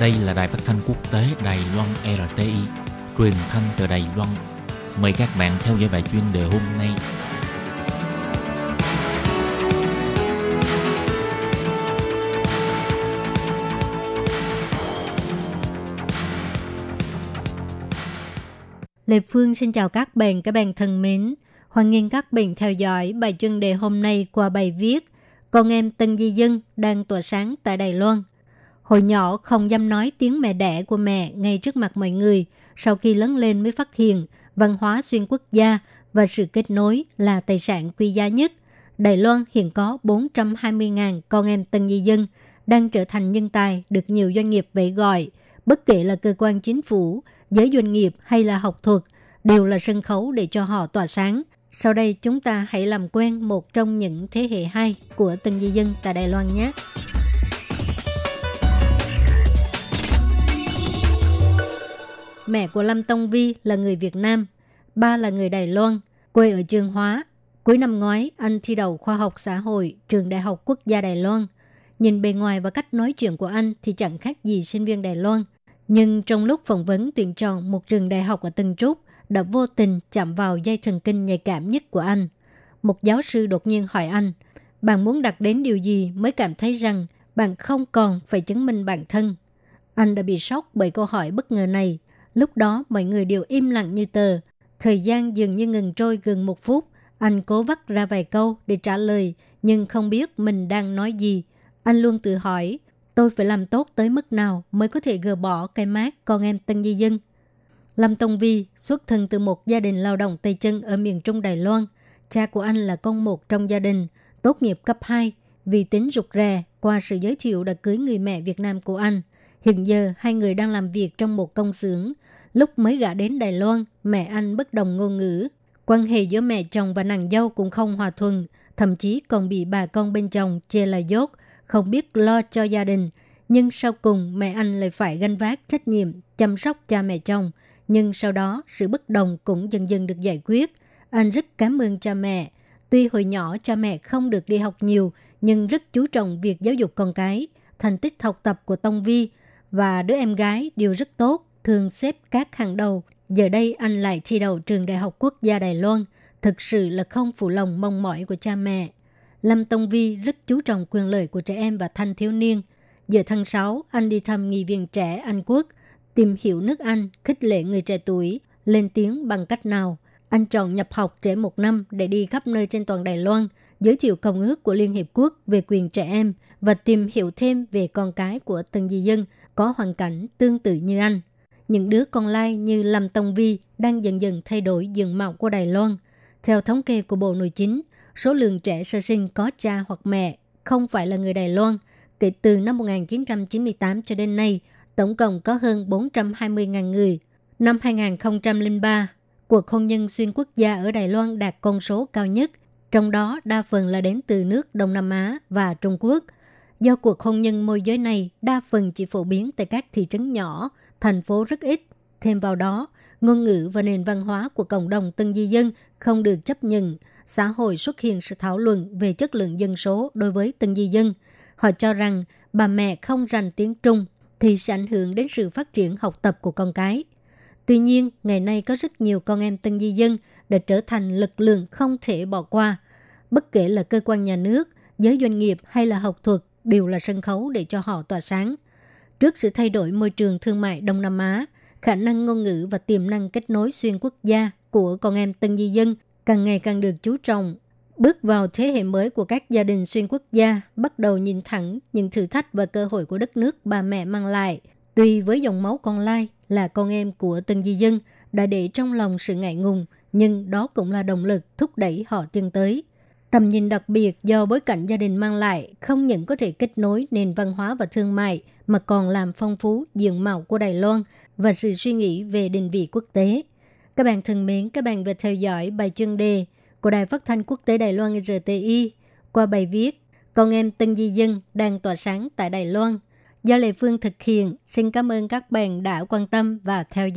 Đây là đài phát thanh quốc tế Đài Loan RTI, truyền thanh từ Đài Loan. Mời các bạn theo dõi bài chuyên đề hôm nay. Lê Phương xin chào các bạn, các bạn thân mến. Hoan nghênh các bạn theo dõi bài chuyên đề hôm nay qua bài viết Con em Tân Di Dân đang tỏa sáng tại Đài Loan. Hồi nhỏ không dám nói tiếng mẹ đẻ của mẹ ngay trước mặt mọi người, sau khi lớn lên mới phát hiện văn hóa xuyên quốc gia và sự kết nối là tài sản quý giá nhất. Đài Loan hiện có 420.000 con em Tân Di Dân đang trở thành nhân tài được nhiều doanh nghiệp vẫy gọi, bất kể là cơ quan chính phủ, giới doanh nghiệp hay là học thuật, đều là sân khấu để cho họ tỏa sáng. Sau đây chúng ta hãy làm quen một trong những thế hệ hai của Tân Di Dân tại Đài Loan nhé. Mẹ của Lâm Tông Vi là người Việt Nam, ba là người Đài Loan, quê ở Trường Hóa. Cuối năm ngoái, anh thi đầu khoa học xã hội trường Đại học Quốc gia Đài Loan. Nhìn bề ngoài và cách nói chuyện của anh thì chẳng khác gì sinh viên Đài Loan. Nhưng trong lúc phỏng vấn tuyển chọn một trường đại học ở Tân Trúc, đã vô tình chạm vào dây thần kinh nhạy cảm nhất của anh. Một giáo sư đột nhiên hỏi anh, bạn muốn đặt đến điều gì mới cảm thấy rằng bạn không còn phải chứng minh bản thân. Anh đã bị sốc bởi câu hỏi bất ngờ này. Lúc đó mọi người đều im lặng như tờ. Thời gian dường như ngừng trôi gần một phút. Anh cố vắt ra vài câu để trả lời, nhưng không biết mình đang nói gì. Anh luôn tự hỏi, tôi phải làm tốt tới mức nào mới có thể gỡ bỏ cái mát con em Tân Di Dân. Lâm Tông Vi xuất thân từ một gia đình lao động tay chân ở miền Trung Đài Loan. Cha của anh là con một trong gia đình, tốt nghiệp cấp 2. Vì tính rụt rè, qua sự giới thiệu đã cưới người mẹ Việt Nam của anh. Hiện giờ, hai người đang làm việc trong một công xưởng. Lúc mới gả đến Đài Loan, mẹ anh bất đồng ngôn ngữ. Quan hệ giữa mẹ chồng và nàng dâu cũng không hòa thuận, thậm chí còn bị bà con bên chồng chê là dốt, không biết lo cho gia đình. Nhưng sau cùng mẹ anh lại phải gánh vác trách nhiệm chăm sóc cha mẹ chồng. Nhưng sau đó sự bất đồng cũng dần dần được giải quyết. Anh rất cảm ơn cha mẹ. Tuy hồi nhỏ cha mẹ không được đi học nhiều, nhưng rất chú trọng việc giáo dục con cái. Thành tích học tập của Tông Vi và đứa em gái đều rất tốt, thường xếp các hàng đầu. Giờ đây anh lại thi đậu trường Đại học Quốc gia Đài Loan. Thực sự là không phụ lòng mong mỏi của cha mẹ. Lâm Tông Vi rất chú trọng quyền lợi của trẻ em và thanh thiếu niên. Giờ tháng 6, anh đi thăm nghị viện trẻ Anh Quốc, tìm hiểu nước Anh, khích lệ người trẻ tuổi, lên tiếng bằng cách nào. Anh chọn nhập học trẻ một năm để đi khắp nơi trên toàn Đài Loan, giới thiệu công ước của Liên Hiệp Quốc về quyền trẻ em và tìm hiểu thêm về con cái của từng di dân có hoàn cảnh tương tự như anh. Những đứa con lai như Lâm Tông Vi đang dần dần thay đổi diện mạo của Đài Loan. Theo thống kê của Bộ Nội chính, số lượng trẻ sơ sinh có cha hoặc mẹ không phải là người Đài Loan. Kể từ năm 1998 cho đến nay, tổng cộng có hơn 420.000 người. Năm 2003, cuộc hôn nhân xuyên quốc gia ở Đài Loan đạt con số cao nhất, trong đó đa phần là đến từ nước Đông Nam Á và Trung Quốc. Do cuộc hôn nhân môi giới này đa phần chỉ phổ biến tại các thị trấn nhỏ, thành phố rất ít. Thêm vào đó, ngôn ngữ và nền văn hóa của cộng đồng tân di dân không được chấp nhận. Xã hội xuất hiện sự thảo luận về chất lượng dân số đối với tân di dân. Họ cho rằng bà mẹ không rành tiếng Trung thì sẽ ảnh hưởng đến sự phát triển học tập của con cái. Tuy nhiên, ngày nay có rất nhiều con em tân di dân đã trở thành lực lượng không thể bỏ qua. Bất kể là cơ quan nhà nước, giới doanh nghiệp hay là học thuật đều là sân khấu để cho họ tỏa sáng. Trước sự thay đổi môi trường thương mại Đông Nam Á, khả năng ngôn ngữ và tiềm năng kết nối xuyên quốc gia của con em tân di dân càng ngày càng được chú trọng. Bước vào thế hệ mới của các gia đình xuyên quốc gia, bắt đầu nhìn thẳng những thử thách và cơ hội của đất nước bà mẹ mang lại. Tuy với dòng máu con lai là con em của tân di dân đã để trong lòng sự ngại ngùng, nhưng đó cũng là động lực thúc đẩy họ tiến tới. Tầm nhìn đặc biệt do bối cảnh gia đình mang lại không những có thể kết nối nền văn hóa và thương mại mà còn làm phong phú diện mạo của Đài Loan và sự suy nghĩ về định vị quốc tế. Các bạn thân mến, các bạn vừa theo dõi bài chương đề của Đài Phát thanh Quốc tế Đài Loan RTI qua bài viết Con em Tân Di Dân đang tỏa sáng tại Đài Loan do Lê Phương thực hiện. Xin cảm ơn các bạn đã quan tâm và theo dõi.